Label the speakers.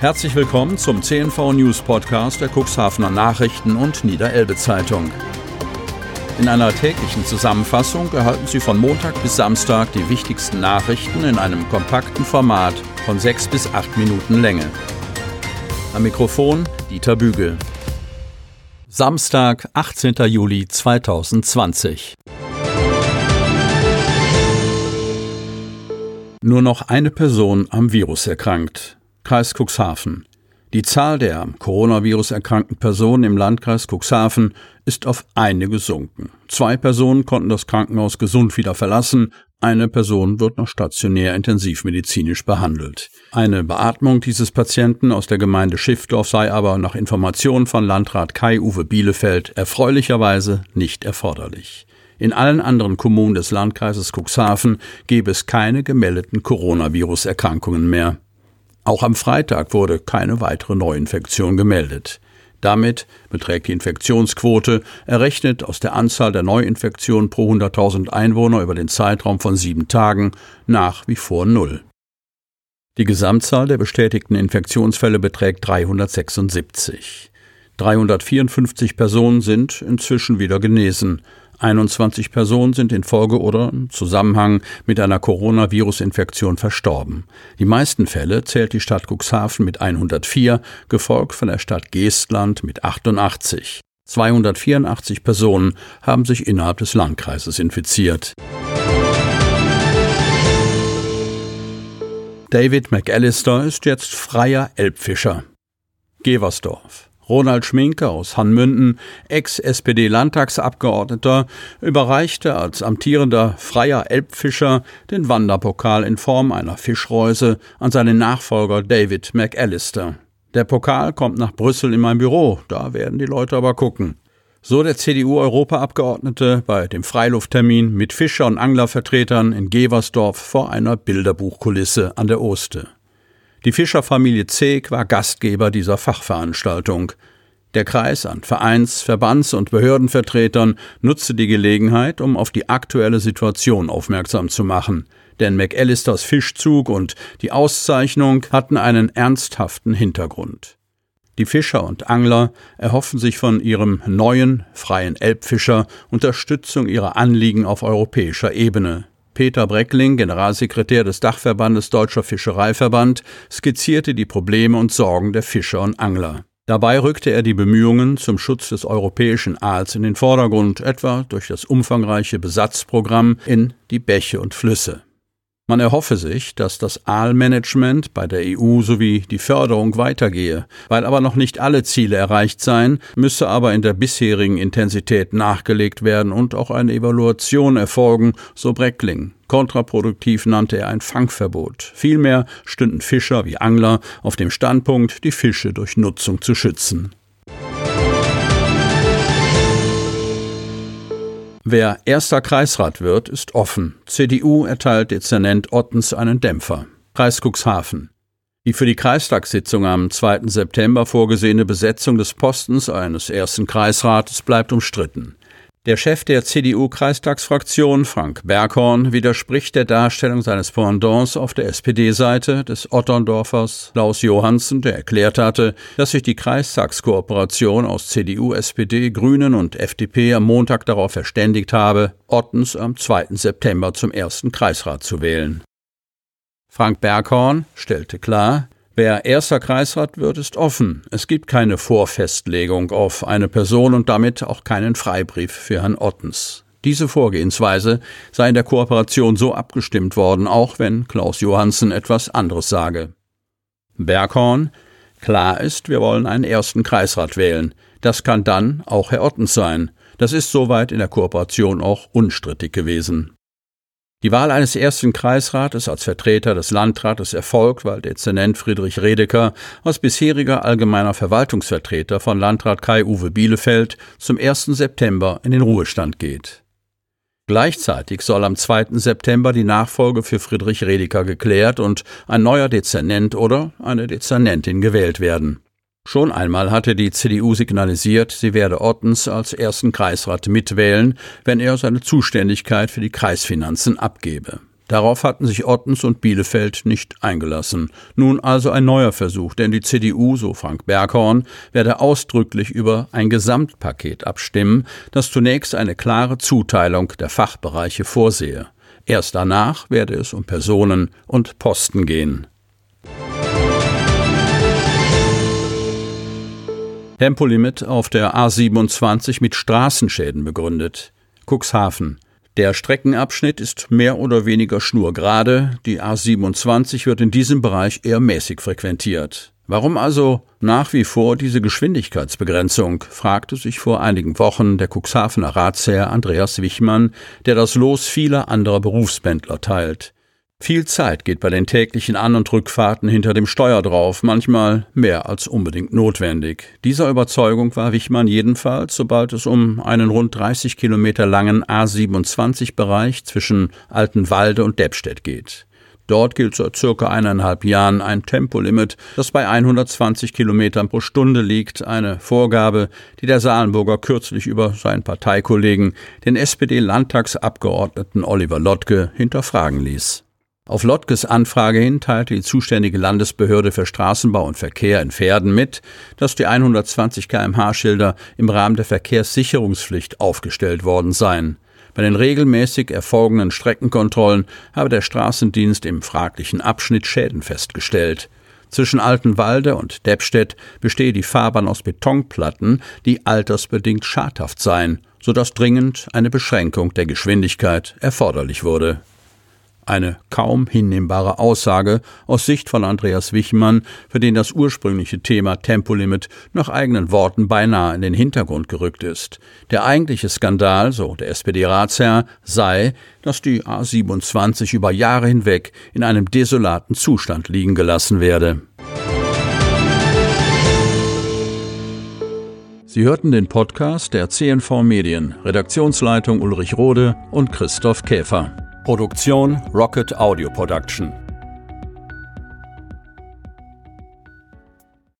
Speaker 1: Herzlich willkommen zum CNV News Podcast der Cuxhavener Nachrichten und Niederelbe Zeitung. In einer täglichen Zusammenfassung erhalten Sie von Montag bis Samstag die wichtigsten Nachrichten in einem kompakten Format von sechs bis acht Minuten Länge. Am Mikrofon Dieter Bügel. Samstag, 18. Juli 2020. Nur noch eine Person am Virus erkrankt. Kreis Cuxhaven. Die Zahl der Coronavirus erkrankten Personen im Landkreis Cuxhaven ist auf eine gesunken. Zwei Personen konnten das Krankenhaus gesund wieder verlassen, eine Person wird noch stationär intensivmedizinisch behandelt. Eine Beatmung dieses Patienten aus der Gemeinde Schiffdorf sei aber nach Informationen von Landrat Kai-Uwe Bielefeld erfreulicherweise nicht erforderlich. In allen anderen Kommunen des Landkreises Cuxhaven gebe es keine gemeldeten Coronavirus-Erkrankungen mehr. Auch am Freitag wurde keine weitere Neuinfektion gemeldet. Damit beträgt die Infektionsquote, errechnet aus der Anzahl der Neuinfektionen pro 100.000 Einwohner über den Zeitraum von sieben Tagen, nach wie vor null. Die Gesamtzahl der bestätigten Infektionsfälle beträgt 376. 354 Personen sind inzwischen wieder genesen. 21 Personen sind in Folge oder im Zusammenhang mit einer Coronavirus-Infektion verstorben. Die meisten Fälle zählt die Stadt Cuxhaven mit 104, gefolgt von der Stadt Geestland mit 88. 284 Personen haben sich innerhalb des Landkreises infiziert. David McAllister ist jetzt freier Elbfischer. Geversdorf. Ronald Schminke aus Hanmünden, Ex-SPD-Landtagsabgeordneter, überreichte als amtierender freier Elbfischer den Wanderpokal in Form einer Fischreuse an seinen Nachfolger David McAllister. Der Pokal kommt nach Brüssel in mein Büro, da werden die Leute aber gucken. So der CDU-Europaabgeordnete bei dem Freilufttermin mit Fischer- und Anglervertretern in Geversdorf vor einer Bilderbuchkulisse an der Oste. Die Fischerfamilie Zeeg war Gastgeber dieser Fachveranstaltung. Der Kreis an Vereins-, Verbands- und Behördenvertretern nutzte die Gelegenheit, um auf die aktuelle Situation aufmerksam zu machen. Denn McAllisters Fischzug und die Auszeichnung hatten einen ernsthaften Hintergrund. Die Fischer und Angler erhoffen sich von ihrem neuen freien Elbfischer Unterstützung ihrer Anliegen auf europäischer Ebene. Peter Breckling, Generalsekretär des Dachverbandes Deutscher Fischereiverband, skizzierte die Probleme und Sorgen der Fischer und Angler. Dabei rückte er die Bemühungen zum Schutz des europäischen Aals in den Vordergrund, etwa durch das umfangreiche Besatzprogramm in die Bäche und Flüsse. Man erhoffe sich, dass das Aalmanagement bei der EU sowie die Förderung weitergehe. Weil aber noch nicht alle Ziele erreicht seien, müsse aber in der bisherigen Intensität nachgelegt werden und auch eine Evaluation erfolgen, so Breckling. Kontraproduktiv nannte er ein Fangverbot. Vielmehr stünden Fischer wie Angler auf dem Standpunkt, die Fische durch Nutzung zu schützen. Wer erster Kreisrat wird, ist offen. CDU erteilt Dezernent Ottens einen Dämpfer. Kreis. Die für die Kreistagssitzung am 2. September vorgesehene Besetzung des Postens eines ersten Kreisrates bleibt umstritten. Der Chef der CDU-Kreistagsfraktion, Frank Berghorn, widerspricht der Darstellung seines Pendants auf der SPD-Seite des Otterndorfers Klaus Johansen, der erklärt hatte, dass sich die Kreistagskooperation aus CDU, SPD, Grünen und FDP am Montag darauf verständigt habe, Ottens am 2. September zum ersten Kreisrat zu wählen. Frank Berghorn stellte klar, Wer erster Kreisrat wird, ist offen. Es gibt keine Vorfestlegung auf eine Person und damit auch keinen Freibrief für Herrn Ottens. Diese Vorgehensweise sei in der Kooperation so abgestimmt worden, auch wenn Klaus Johansen etwas anderes sage. Berghorn Klar ist, wir wollen einen ersten Kreisrat wählen. Das kann dann auch Herr Ottens sein. Das ist soweit in der Kooperation auch unstrittig gewesen. Die Wahl eines ersten Kreisrates als Vertreter des Landrates erfolgt, weil Dezernent Friedrich Redeker als bisheriger allgemeiner Verwaltungsvertreter von Landrat Kai-Uwe Bielefeld zum 1. September in den Ruhestand geht. Gleichzeitig soll am 2. September die Nachfolge für Friedrich Redeker geklärt und ein neuer Dezernent oder eine Dezernentin gewählt werden. Schon einmal hatte die CDU signalisiert, sie werde Ottens als ersten Kreisrat mitwählen, wenn er seine Zuständigkeit für die Kreisfinanzen abgebe. Darauf hatten sich Ottens und Bielefeld nicht eingelassen. Nun also ein neuer Versuch, denn die CDU, so Frank Berghorn, werde ausdrücklich über ein Gesamtpaket abstimmen, das zunächst eine klare Zuteilung der Fachbereiche vorsehe. Erst danach werde es um Personen und Posten gehen. Tempolimit auf der A27 mit Straßenschäden begründet. Cuxhaven. Der Streckenabschnitt ist mehr oder weniger schnurgerade, die A27 wird in diesem Bereich eher mäßig frequentiert. Warum also nach wie vor diese Geschwindigkeitsbegrenzung, fragte sich vor einigen Wochen der Cuxhavener Ratsherr Andreas Wichmann, der das Los vieler anderer Berufspendler teilt. Viel Zeit geht bei den täglichen An- und Rückfahrten hinter dem Steuer drauf, manchmal mehr als unbedingt notwendig. Dieser Überzeugung war Wichmann jedenfalls, sobald es um einen rund 30 Kilometer langen A27-Bereich zwischen Altenwalde und Deppstedt geht. Dort gilt seit circa eineinhalb Jahren ein Tempolimit, das bei 120 Kilometern pro Stunde liegt, eine Vorgabe, die der Saarlenburger kürzlich über seinen Parteikollegen, den SPD-Landtagsabgeordneten Oliver Lottke, hinterfragen ließ. Auf Lottges Anfrage hin teilte die zuständige Landesbehörde für Straßenbau und Verkehr in Pferden mit, dass die 120 kmh-Schilder im Rahmen der Verkehrssicherungspflicht aufgestellt worden seien. Bei den regelmäßig erfolgenden Streckenkontrollen habe der Straßendienst im fraglichen Abschnitt Schäden festgestellt. Zwischen Altenwalde und Deppstedt bestehe die Fahrbahn aus Betonplatten, die altersbedingt schadhaft seien, so dass dringend eine Beschränkung der Geschwindigkeit erforderlich wurde. Eine kaum hinnehmbare Aussage aus Sicht von Andreas Wichmann, für den das ursprüngliche Thema Tempolimit nach eigenen Worten beinahe in den Hintergrund gerückt ist. Der eigentliche Skandal, so der SPD-Ratsherr, sei, dass die A27 über Jahre hinweg in einem desolaten Zustand liegen gelassen werde. Sie hörten den Podcast der CNV Medien, Redaktionsleitung Ulrich Rode und Christoph Käfer. Produktion Rocket Audio Production.